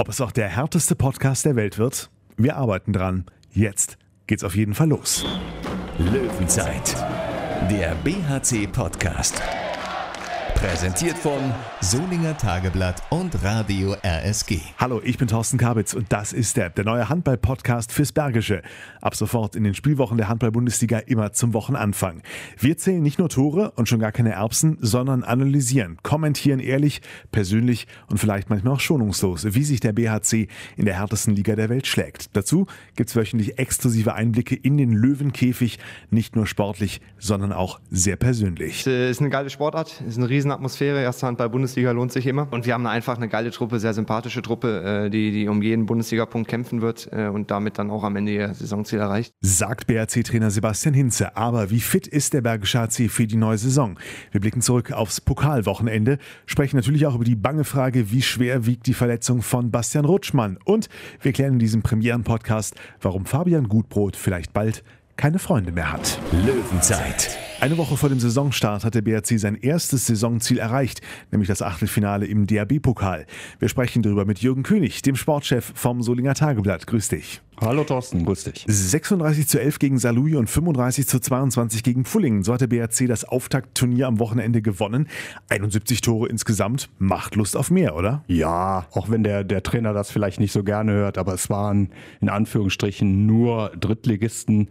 Ob es auch der härteste Podcast der Welt wird? Wir arbeiten dran. Jetzt geht's auf jeden Fall los. Löwenzeit, der BHC-Podcast. Präsentiert von Solinger Tageblatt und Radio RSG. Hallo, ich bin Thorsten Kabitz und das ist der, der neue Handball-Podcast fürs Bergische. Ab sofort in den Spielwochen der Handball-Bundesliga immer zum Wochenanfang. Wir zählen nicht nur Tore und schon gar keine Erbsen, sondern analysieren, kommentieren ehrlich, persönlich und vielleicht manchmal auch schonungslos, wie sich der BHC in der härtesten Liga der Welt schlägt. Dazu gibt's wöchentlich exklusive Einblicke in den Löwenkäfig, nicht nur sportlich, sondern auch sehr persönlich. Es ist eine geile Sportart, es ist eine riesen Atmosphäre. Erste Handball-Bundesliga lohnt sich immer. Und wir haben einfach eine geile Truppe, sehr sympathische Truppe, äh, die, die um jeden Bundesligapunkt kämpfen wird äh, und damit dann auch am Ende ihr Saisonziel erreicht. Sagt BRC-Trainer Sebastian Hinze. Aber wie fit ist der Bergische HC für die neue Saison? Wir blicken zurück aufs Pokalwochenende, sprechen natürlich auch über die bange Frage, wie schwer wiegt die Verletzung von Bastian Rutschmann. Und wir klären in diesem Premieren-Podcast, warum Fabian Gutbrot vielleicht bald keine Freunde mehr hat. Löwenzeit. Eine Woche vor dem Saisonstart hat der BRC sein erstes Saisonziel erreicht, nämlich das Achtelfinale im DRB-Pokal. Wir sprechen darüber mit Jürgen König, dem Sportchef vom Solinger Tageblatt. Grüß dich. Hallo Thorsten, grüß dich. 36 zu 11 gegen Saarlouis und 35 zu 22 gegen Pfullingen. So hat der BRC das Auftaktturnier am Wochenende gewonnen. 71 Tore insgesamt. Macht Lust auf mehr, oder? Ja, auch wenn der, der Trainer das vielleicht nicht so gerne hört, aber es waren in Anführungsstrichen nur Drittligisten.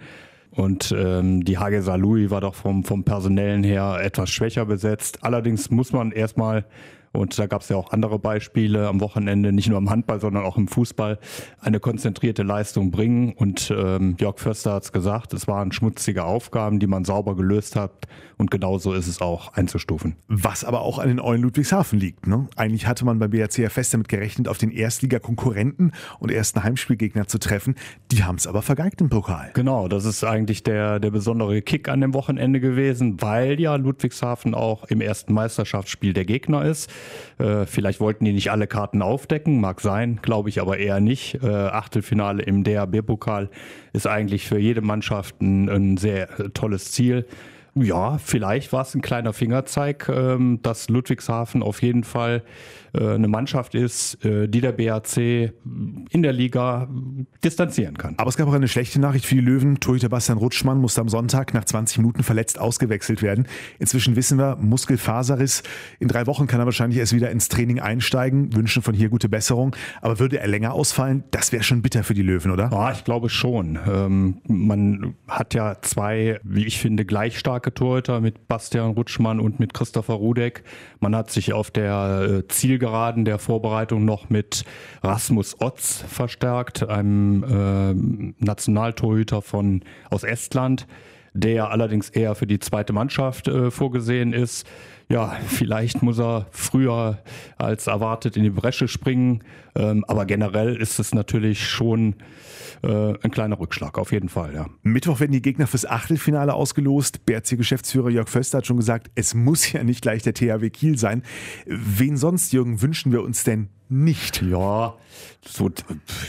Und ähm, die HG Saarlouis war doch vom, vom Personellen her etwas schwächer besetzt. Allerdings muss man erstmal und da gab es ja auch andere Beispiele am Wochenende, nicht nur im Handball, sondern auch im Fußball, eine konzentrierte Leistung bringen. Und ähm, Jörg Förster hat es gesagt, es waren schmutzige Aufgaben, die man sauber gelöst hat. Und genauso ist es auch einzustufen. Was aber auch an den Eulen Ludwigshafen liegt. Ne? Eigentlich hatte man beim BRC ja fest damit gerechnet, auf den Erstliga-Konkurrenten und ersten Heimspielgegner zu treffen. Die haben es aber vergeigt im Pokal. Genau, das ist eigentlich der, der besondere Kick an dem Wochenende gewesen, weil ja Ludwigshafen auch im ersten Meisterschaftsspiel der Gegner ist. Äh, vielleicht wollten die nicht alle Karten aufdecken, mag sein, glaube ich aber eher nicht. Äh, Achtelfinale im DHB-Pokal ist eigentlich für jede Mannschaft ein, ein sehr äh, tolles Ziel. Ja, vielleicht war es ein kleiner Fingerzeig, ähm, dass Ludwigshafen auf jeden Fall äh, eine Mannschaft ist, äh, die der BAC in der Liga distanzieren kann. Aber es gab auch eine schlechte Nachricht für die Löwen. Torhüter Bastian Rutschmann musste am Sonntag nach 20 Minuten verletzt ausgewechselt werden. Inzwischen wissen wir, Muskelfaserriss. In drei Wochen kann er wahrscheinlich erst wieder ins Training einsteigen. Wünschen von hier gute Besserung. Aber würde er länger ausfallen, das wäre schon bitter für die Löwen, oder? Ja, ich glaube schon. Ähm, man hat ja zwei, wie ich finde, gleich starke Torhüter mit Bastian Rutschmann und mit Christopher Rudek. Man hat sich auf der äh, Ziel Zielgeraden der Vorbereitung noch mit Rasmus Otz verstärkt, einem äh, Nationaltorhüter von, aus Estland, der allerdings eher für die zweite Mannschaft äh, vorgesehen ist. Ja, vielleicht muss er früher als erwartet in die Bresche springen, ähm, aber generell ist es natürlich schon äh, ein kleiner Rückschlag, auf jeden Fall, ja. Mittwoch werden die Gegner fürs Achtelfinale ausgelost. BRC-Geschäftsführer Jörg Föster hat schon gesagt, es muss ja nicht gleich der THW Kiel sein. Wen sonst, Jürgen, wünschen wir uns denn nicht? Ja, so,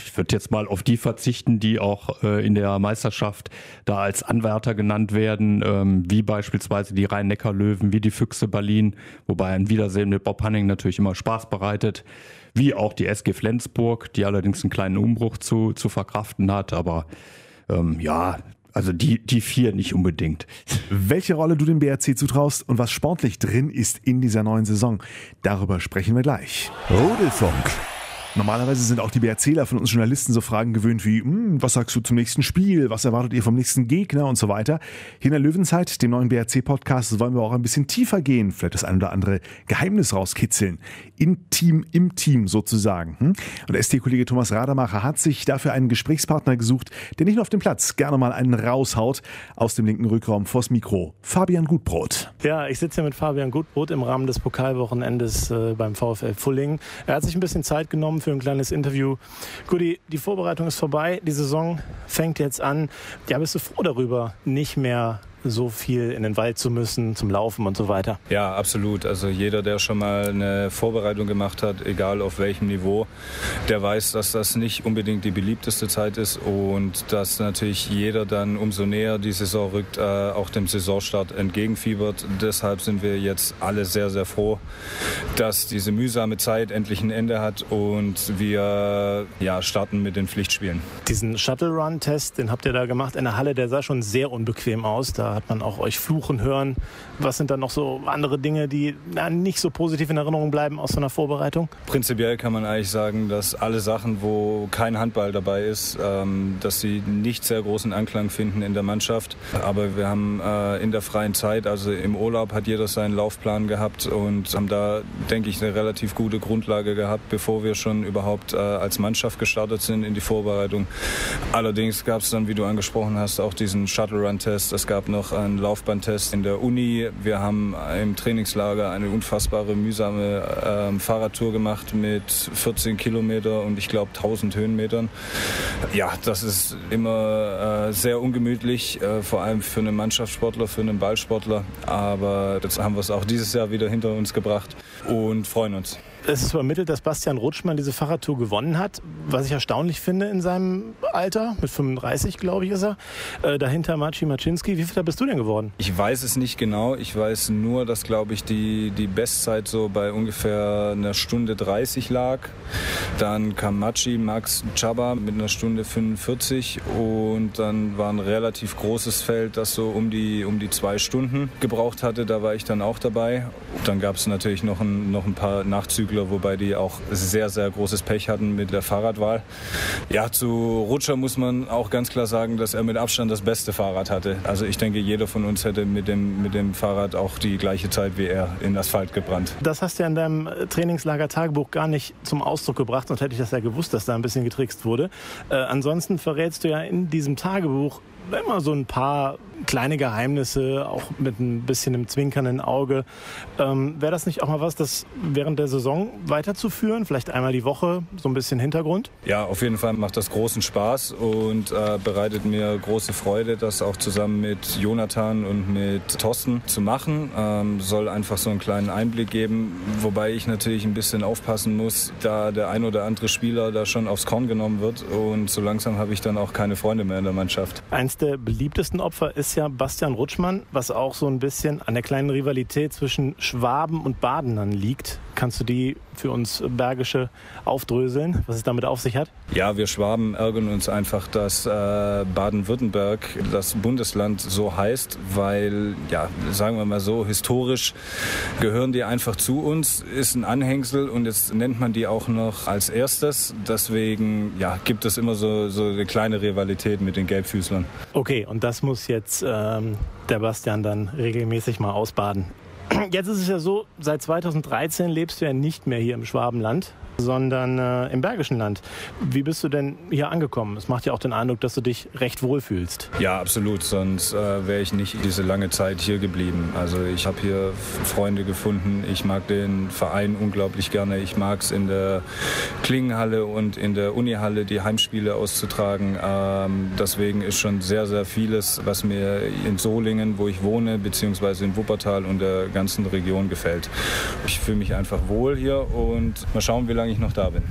ich würde jetzt mal auf die verzichten, die auch äh, in der Meisterschaft da als Anwärter genannt werden, ähm, wie beispielsweise die Rhein-Neckar-Löwen, wie die Füchse Berlin, wobei ein Wiedersehen mit Bob Hanning natürlich immer Spaß bereitet wie auch die SG Flensburg, die allerdings einen kleinen Umbruch zu, zu verkraften hat. Aber ähm, ja, also die, die vier nicht unbedingt. Welche Rolle du dem BRC zutraust und was sportlich drin ist in dieser neuen Saison, darüber sprechen wir gleich. Rudelfunk. Normalerweise sind auch die BRCler von uns Journalisten so Fragen gewöhnt wie, hm, was sagst du zum nächsten Spiel, was erwartet ihr vom nächsten Gegner und so weiter. Hier in der Löwenzeit, dem neuen BRC-Podcast, wollen wir auch ein bisschen tiefer gehen, vielleicht das ein oder andere Geheimnis rauskitzeln. In Team, im Team sozusagen. Hm? Und ST-Kollege Thomas Rademacher hat sich dafür einen Gesprächspartner gesucht, der nicht nur auf dem Platz gerne mal einen raushaut aus dem linken Rückraum vors Mikro. Fabian Gutbrot. Ja, ich sitze hier mit Fabian Gutbrot im Rahmen des Pokalwochenendes äh, beim VfL Fulling. Er hat sich ein bisschen Zeit genommen für ein kleines Interview. Guti, die Vorbereitung ist vorbei, die Saison fängt jetzt an. Ja, bist du froh darüber, nicht mehr so viel in den Wald zu müssen, zum Laufen und so weiter. Ja, absolut. Also jeder, der schon mal eine Vorbereitung gemacht hat, egal auf welchem Niveau, der weiß, dass das nicht unbedingt die beliebteste Zeit ist und dass natürlich jeder dann umso näher die Saison rückt, äh, auch dem Saisonstart entgegenfiebert. Deshalb sind wir jetzt alle sehr, sehr froh, dass diese mühsame Zeit endlich ein Ende hat und wir ja, starten mit den Pflichtspielen. Diesen Shuttle-Run-Test, den habt ihr da gemacht in der Halle, der sah schon sehr unbequem aus. Da hat man auch euch fluchen hören. Was sind da noch so andere Dinge, die na, nicht so positiv in Erinnerung bleiben aus so einer Vorbereitung? Prinzipiell kann man eigentlich sagen, dass alle Sachen, wo kein Handball dabei ist, ähm, dass sie nicht sehr großen Anklang finden in der Mannschaft. Aber wir haben äh, in der freien Zeit, also im Urlaub, hat jeder seinen Laufplan gehabt und haben da, denke ich, eine relativ gute Grundlage gehabt, bevor wir schon überhaupt äh, als Mannschaft gestartet sind in die Vorbereitung. Allerdings gab es dann, wie du angesprochen hast, auch diesen Shuttle-Run-Test. Es gab noch einen Laufbahntest in der Uni. Wir haben im Trainingslager eine unfassbare, mühsame äh, Fahrradtour gemacht mit 14 Kilometer und ich glaube 1000 Höhenmetern. Ja, das ist immer äh, sehr ungemütlich, äh, vor allem für einen Mannschaftssportler, für einen Ballsportler. Aber jetzt haben wir es auch dieses Jahr wieder hinter uns gebracht und freuen uns. Es ist übermittelt, dass Bastian Rutschmann diese Fahrradtour gewonnen hat. Was ich erstaunlich finde in seinem Alter, mit 35 glaube ich ist er. Äh, dahinter Maciej Maczynski. Wie viel bist du denn geworden? Ich weiß es nicht genau. Ich weiß nur, dass glaube ich die, die Bestzeit so bei ungefähr einer Stunde 30 lag. Dann kam Maci, Max Chaba mit einer Stunde 45 und dann war ein relativ großes Feld, das so um die, um die zwei Stunden gebraucht hatte. Da war ich dann auch dabei. Dann gab es natürlich noch ein, noch ein paar Nachzüge Zügler, wobei die auch sehr, sehr großes Pech hatten mit der Fahrradwahl. Ja, zu Rutscher muss man auch ganz klar sagen, dass er mit Abstand das beste Fahrrad hatte. Also ich denke, jeder von uns hätte mit dem, mit dem Fahrrad auch die gleiche Zeit wie er in Asphalt gebrannt. Das hast du ja in deinem Trainingslager-Tagebuch gar nicht zum Ausdruck gebracht, sonst hätte ich das ja gewusst, dass da ein bisschen getrickst wurde. Äh, ansonsten verrätst du ja in diesem Tagebuch immer so ein paar kleine Geheimnisse, auch mit ein bisschen einem zwinkernden Auge. Ähm, Wäre das nicht auch mal was, das während der Saison weiterzuführen? Vielleicht einmal die Woche, so ein bisschen Hintergrund? Ja, auf jeden Fall macht das großen Spaß und äh, bereitet mir große Freude, das auch zusammen mit Jonathan und mit Thorsten zu machen. Ähm, soll einfach so einen kleinen Einblick geben, wobei ich natürlich ein bisschen aufpassen muss, da der ein oder andere Spieler da schon aufs Korn genommen wird und so langsam habe ich dann auch keine Freunde mehr in der Mannschaft. Eins der beliebtesten Opfer ist ja Bastian Rutschmann, was auch so ein bisschen an der kleinen Rivalität zwischen Schwaben und Badenern liegt. Kannst du die für uns Bergische aufdröseln, was es damit auf sich hat? Ja, wir Schwaben ärgern uns einfach, dass äh, Baden-Württemberg das Bundesland so heißt, weil, ja, sagen wir mal so, historisch gehören die einfach zu uns, ist ein Anhängsel und jetzt nennt man die auch noch als erstes. Deswegen ja, gibt es immer so, so eine kleine Rivalität mit den Gelbfüßlern. Okay, und das muss jetzt ähm, der Bastian dann regelmäßig mal ausbaden. Jetzt ist es ja so, seit 2013 lebst du ja nicht mehr hier im Schwabenland, sondern äh, im Bergischen Land. Wie bist du denn hier angekommen? Es macht ja auch den Eindruck, dass du dich recht wohl fühlst. Ja, absolut. Sonst äh, wäre ich nicht diese lange Zeit hier geblieben. Also ich habe hier Freunde gefunden. Ich mag den Verein unglaublich gerne. Ich mag es in der Klingenhalle und in der Unihalle die Heimspiele auszutragen. Ähm, deswegen ist schon sehr, sehr vieles, was mir in Solingen, wo ich wohne, beziehungsweise in Wuppertal und der ganzen Region gefällt. Ich fühle mich einfach wohl hier und mal schauen, wie lange ich noch da bin.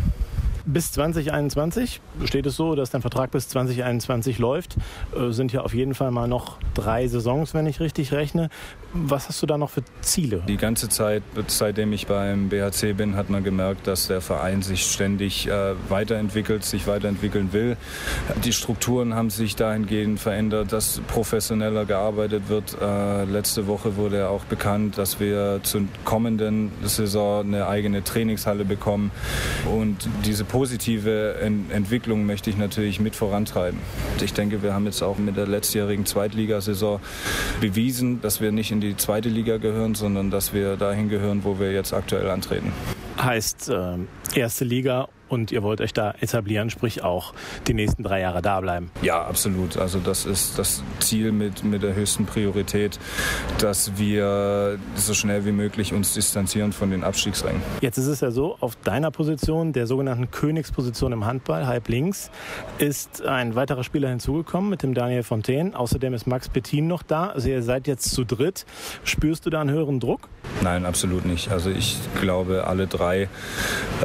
Bis 2021 steht es so, dass dein Vertrag bis 2021 läuft. Äh, sind ja auf jeden Fall mal noch drei Saisons, wenn ich richtig rechne. Was hast du da noch für Ziele? Die ganze Zeit, seitdem ich beim BHC bin, hat man gemerkt, dass der Verein sich ständig äh, weiterentwickelt, sich weiterentwickeln will. Die Strukturen haben sich dahingehend verändert, dass professioneller gearbeitet wird. Äh, letzte Woche wurde auch bekannt, dass wir zur kommenden Saison eine eigene Trainingshalle bekommen. Und diese positive Ent Entwicklung möchte ich natürlich mit vorantreiben. Ich denke, wir haben jetzt auch mit der letztjährigen Zweitligasaison bewiesen, dass wir nicht in die zweite Liga gehören, sondern dass wir dahin gehören, wo wir jetzt aktuell antreten. Heißt äh, erste Liga und ihr wollt euch da etablieren, sprich auch die nächsten drei Jahre da bleiben. Ja, absolut. Also das ist das Ziel mit, mit der höchsten Priorität, dass wir so schnell wie möglich uns distanzieren von den Abstiegsrängen. Jetzt ist es ja so, auf deiner Position, der sogenannten Königsposition im Handball, halb links, ist ein weiterer Spieler hinzugekommen mit dem Daniel Fontaine. Außerdem ist Max Pettin noch da. Also ihr seid jetzt zu dritt. Spürst du da einen höheren Druck? Nein, absolut nicht. Also ich glaube, alle drei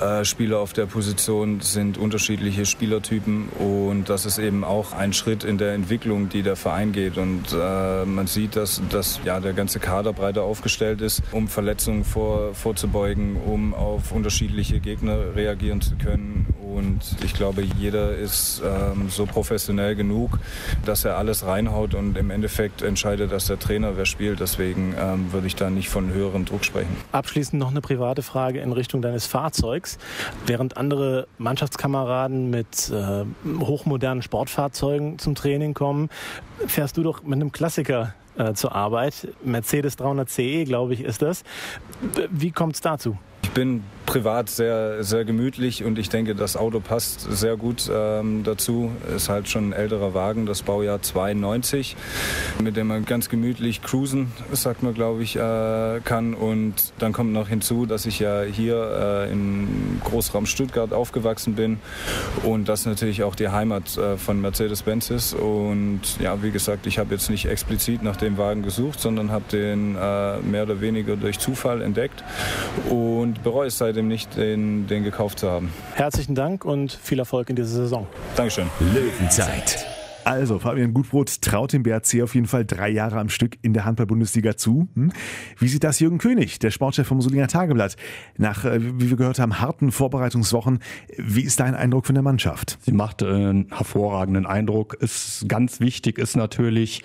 äh, Spieler auf der Position sind unterschiedliche Spielertypen und das ist eben auch ein Schritt in der Entwicklung, die der Verein geht. Und äh, man sieht, dass, dass ja, der ganze Kader breiter aufgestellt ist, um Verletzungen vor, vorzubeugen, um auf unterschiedliche Gegner reagieren zu können. Und ich glaube, jeder ist ähm, so professionell genug, dass er alles reinhaut und im Endeffekt entscheidet, dass der Trainer wer spielt. Deswegen ähm, würde ich da nicht von höherem Druck sprechen. Abschließend noch eine private Frage in Richtung deines Fahrzeugs. Während andere Mannschaftskameraden mit äh, hochmodernen Sportfahrzeugen zum Training kommen, fährst du doch mit einem Klassiker äh, zur Arbeit. Mercedes 300 CE, glaube ich, ist das. Wie kommt es dazu? Ich bin privat sehr, sehr gemütlich und ich denke, das Auto passt sehr gut ähm, dazu. Ist halt schon ein älterer Wagen, das Baujahr 92, mit dem man ganz gemütlich cruisen, sagt man, glaube ich, äh, kann. Und dann kommt noch hinzu, dass ich ja hier äh, im Großraum Stuttgart aufgewachsen bin und das natürlich auch die Heimat äh, von Mercedes-Benz ist. Und ja, wie gesagt, ich habe jetzt nicht explizit nach dem Wagen gesucht, sondern habe den äh, mehr oder weniger durch Zufall entdeckt und bereue es seitdem nicht, den, den gekauft zu haben. Herzlichen Dank und viel Erfolg in dieser Saison. Dankeschön. Löwenzeit. Also, Fabian Gutbrot traut dem BRC auf jeden Fall drei Jahre am Stück in der Handball-Bundesliga zu. Hm? Wie sieht das Jürgen König, der Sportchef vom Solinger Tageblatt, nach, äh, wie wir gehört haben, harten Vorbereitungswochen? Wie ist dein Eindruck von der Mannschaft? Sie macht äh, einen hervorragenden Eindruck. Ist ganz wichtig ist natürlich,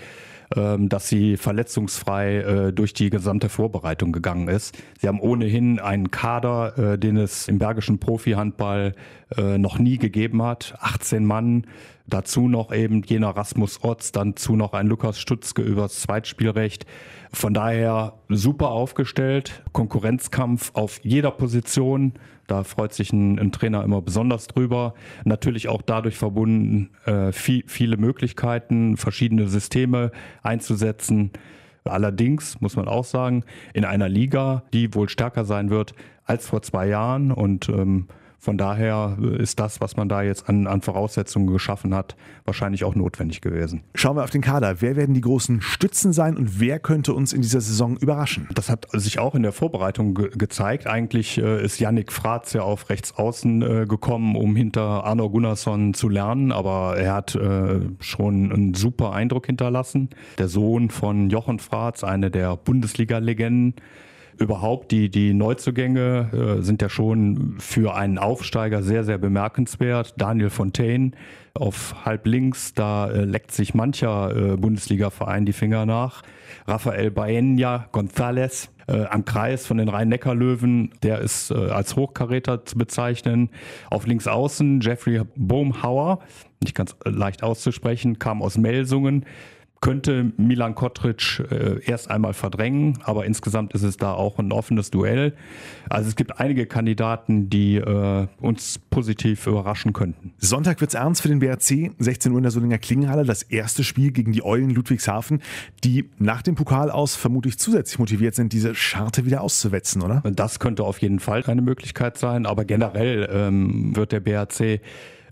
dass sie verletzungsfrei äh, durch die gesamte Vorbereitung gegangen ist. Sie haben ohnehin einen Kader, äh, den es im bergischen Profi-Handball äh, noch nie gegeben hat. 18 Mann, dazu noch eben jener Rasmus Otz, dann zu noch ein Lukas Stutzke übers Zweitspielrecht. Von daher super aufgestellt, Konkurrenzkampf auf jeder Position. Da freut sich ein, ein Trainer immer besonders drüber. Natürlich auch dadurch verbunden, äh, viel, viele Möglichkeiten, verschiedene Systeme einzusetzen. Allerdings muss man auch sagen, in einer Liga, die wohl stärker sein wird als vor zwei Jahren und ähm, von daher ist das, was man da jetzt an, an, Voraussetzungen geschaffen hat, wahrscheinlich auch notwendig gewesen. Schauen wir auf den Kader. Wer werden die großen Stützen sein und wer könnte uns in dieser Saison überraschen? Das hat sich auch in der Vorbereitung ge gezeigt. Eigentlich äh, ist Yannick Fratz ja auf rechts außen äh, gekommen, um hinter Arno Gunnarsson zu lernen, aber er hat äh, schon einen super Eindruck hinterlassen. Der Sohn von Jochen Fratz, eine der Bundesliga-Legenden überhaupt die, die Neuzugänge äh, sind ja schon für einen Aufsteiger sehr, sehr bemerkenswert. Daniel Fontaine auf halb links, da äh, leckt sich mancher äh, Bundesliga-Verein die Finger nach. Rafael Baena González äh, am Kreis von den Rhein-Neckar-Löwen, der ist äh, als Hochkaräter zu bezeichnen. Auf links außen Jeffrey Bohmhauer, nicht ganz äh, leicht auszusprechen, kam aus Melsungen könnte Milan Kotric äh, erst einmal verdrängen, aber insgesamt ist es da auch ein offenes Duell. Also es gibt einige Kandidaten, die äh, uns positiv überraschen könnten. Sonntag wird's ernst für den BRC, 16 Uhr in der Solinger Klingenhalle, das erste Spiel gegen die Eulen Ludwigshafen, die nach dem Pokal aus vermutlich zusätzlich motiviert sind, diese Scharte wieder auszuwetzen, oder? Das könnte auf jeden Fall eine Möglichkeit sein, aber generell ähm, wird der BRC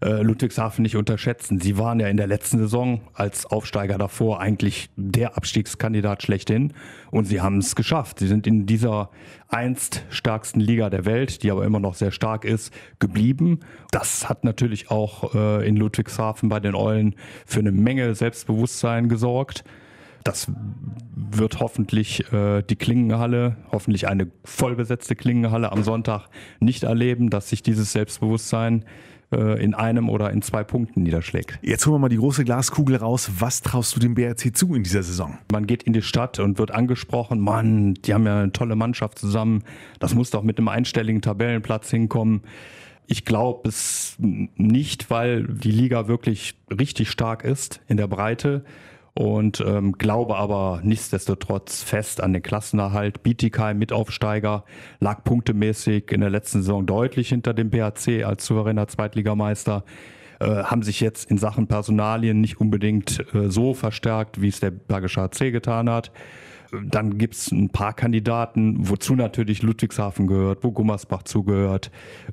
äh, Ludwigshafen nicht unterschätzen. Sie waren ja in der letzten Saison als Aufsteiger davor eigentlich der Abstiegskandidat schlechthin und sie haben es geschafft. Sie sind in dieser einst stärksten Liga der Welt, die aber immer noch sehr stark ist, geblieben. Das hat natürlich auch äh, in Ludwigshafen bei den Eulen für eine Menge Selbstbewusstsein gesorgt. Das wird hoffentlich äh, die Klingenhalle, hoffentlich eine vollbesetzte Klingenhalle am Sonntag nicht erleben, dass sich dieses Selbstbewusstsein äh, in einem oder in zwei Punkten niederschlägt. Jetzt holen wir mal die große Glaskugel raus. Was traust du dem BRC zu in dieser Saison? Man geht in die Stadt und wird angesprochen, Mann, die haben ja eine tolle Mannschaft zusammen. Das muss doch mit einem einstelligen Tabellenplatz hinkommen. Ich glaube es nicht, weil die Liga wirklich richtig stark ist in der Breite und ähm, glaube aber nichtsdestotrotz fest an den Klassenerhalt. Bietigheim Mitaufsteiger lag punktemäßig in der letzten Saison deutlich hinter dem BHC als souveräner Zweitligameister. Äh, haben sich jetzt in Sachen Personalien nicht unbedingt äh, so verstärkt, wie es der Bergische HC getan hat. Dann gibt's ein paar Kandidaten, wozu natürlich Ludwigshafen gehört, wo Gummersbach zugehört,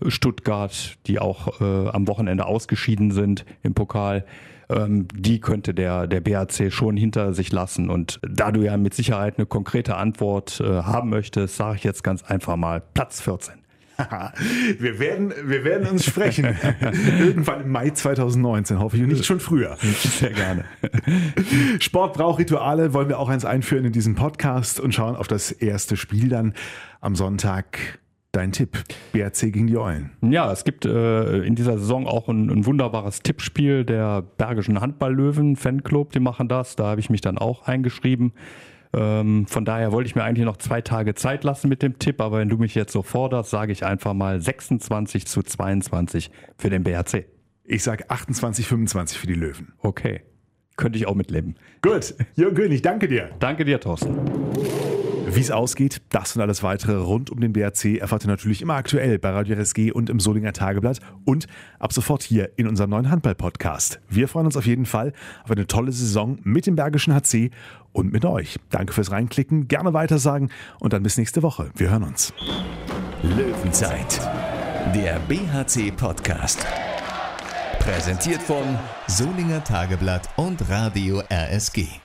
Stuttgart, die auch äh, am Wochenende ausgeschieden sind im Pokal. Ähm, die könnte der, der BAC schon hinter sich lassen. Und da du ja mit Sicherheit eine konkrete Antwort äh, haben möchtest, sage ich jetzt ganz einfach mal Platz 14. wir, werden, wir werden uns sprechen. Irgendwann im Mai 2019, hoffe ich, und nicht schon früher. Sehr gerne. Sport braucht Rituale, wollen wir auch eins einführen in diesem Podcast und schauen auf das erste Spiel dann am Sonntag. Dein Tipp, BRC gegen die Eulen. Ja, es gibt äh, in dieser Saison auch ein, ein, wunderbares Tippspiel der Bergischen Handballlöwen Fanclub, die machen das. Da habe ich mich dann auch eingeschrieben. Ähm, von daher wollte ich mir eigentlich noch zwei Tage Zeit lassen mit dem Tipp, aber wenn du mich jetzt so forderst, sage ich einfach mal 26 zu 22 für den BRC. Ich sage 28, 25 für die Löwen. Okay. Könnte ich auch mitleben. Gut. Jürgen König, danke dir. Danke dir, Thorsten. Wie es ausgeht, das und alles weitere rund um den BRC erfahrt ihr natürlich immer aktuell bei Radio RSG und im Solinger Tageblatt und ab sofort hier in unserem neuen Handball-Podcast. Wir freuen uns auf jeden Fall auf eine tolle Saison mit dem Bergischen HC und mit euch. Danke fürs Reinklicken, gerne weitersagen und dann bis nächste Woche. Wir hören uns. Löwenzeit, der BHC-Podcast. Präsentiert von Solinger Tageblatt und Radio RSG.